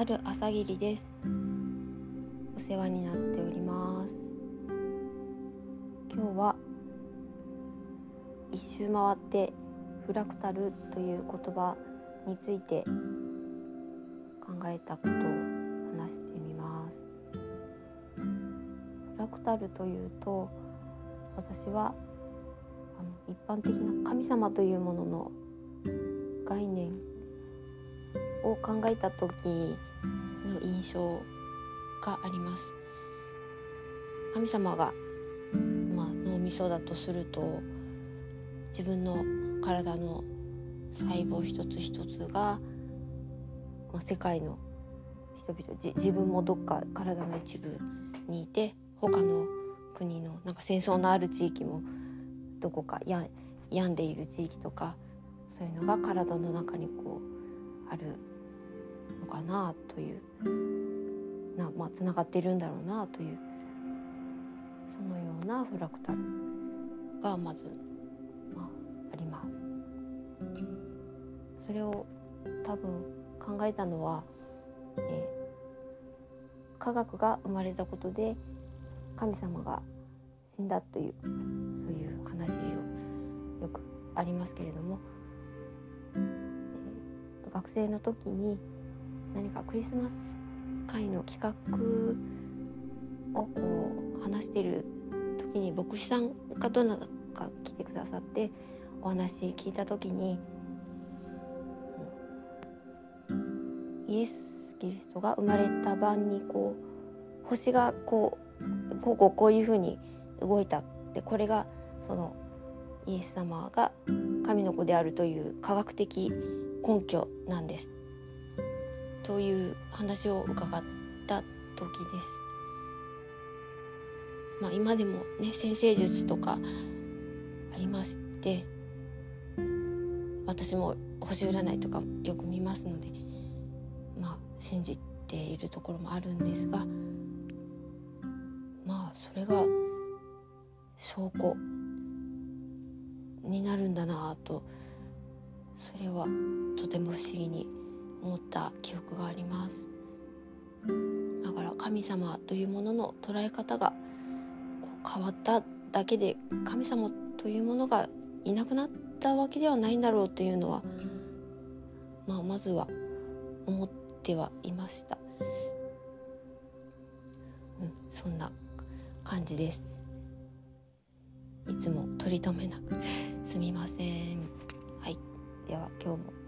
ある朝霧です。お世話になっております。今日は一周回ってフラクタルという言葉について考えたことを話してみます。フラクタルというと私はあの一般的な神様というもののを考えた時の印象があります。神様が、まあ、脳みそだとすると自分の体の細胞一つ一つが、まあ、世界の人々自分もどっか体の一部にいて他の国のなんか戦争のある地域もどこか病んでいる地域とかそういうのが体の中にこうあるのかなというなまあつながっているんだろうなというそのようなフラクタルがまず、まあ、あります。それを多分考えたのは、えー、科学が生まれたことで神様が死んだというそういう話をよくありますけれども、えー、学生の時に何かクリスマス会の企画をこう話している時に牧師さんかどなたか来てくださってお話聞いた時にイエス・キリストが生まれた晩にこう星がこうこうこうこういうふうに動いたってこれがそのイエス様が神の子であるという科学的根拠なんです。という話を伺った時です。まあ、今でもね先生術とかありまして私も星占いとかよく見ますのでまあ信じているところもあるんですがまあそれが証拠になるんだなとそれはとても不思議に思った記憶があります。だから神様というものの捉え方が変わっただけで神様というものがいなくなったわけではないんだろうというのは、まあ、まずは思ってはいました、うん、そんな感じです。いつも取り留めなく。すみません。はい。では今日も。